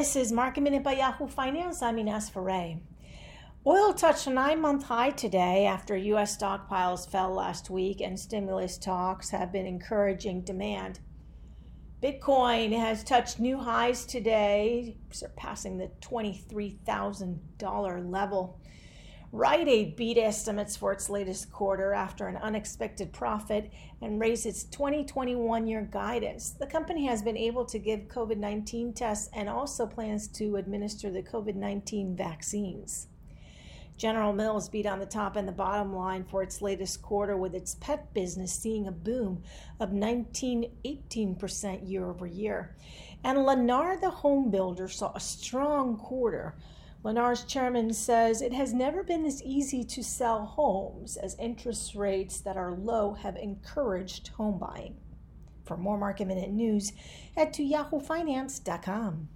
This is Market Minute by Yahoo Finance. I'm Ines Ferre. Oil touched a nine month high today after U.S. stockpiles fell last week and stimulus talks have been encouraging demand. Bitcoin has touched new highs today, surpassing the $23,000 level. Rite Aid beat estimates for its latest quarter after an unexpected profit and raised its 2021 year guidance. The company has been able to give COVID 19 tests and also plans to administer the COVID 19 vaccines. General Mills beat on the top and the bottom line for its latest quarter, with its pet business seeing a boom of 19 18% year over year. And Lennar, the home builder, saw a strong quarter Lennar's chairman says it has never been this easy to sell homes as interest rates that are low have encouraged home buying. For more market minute news, head to yahoofinance.com.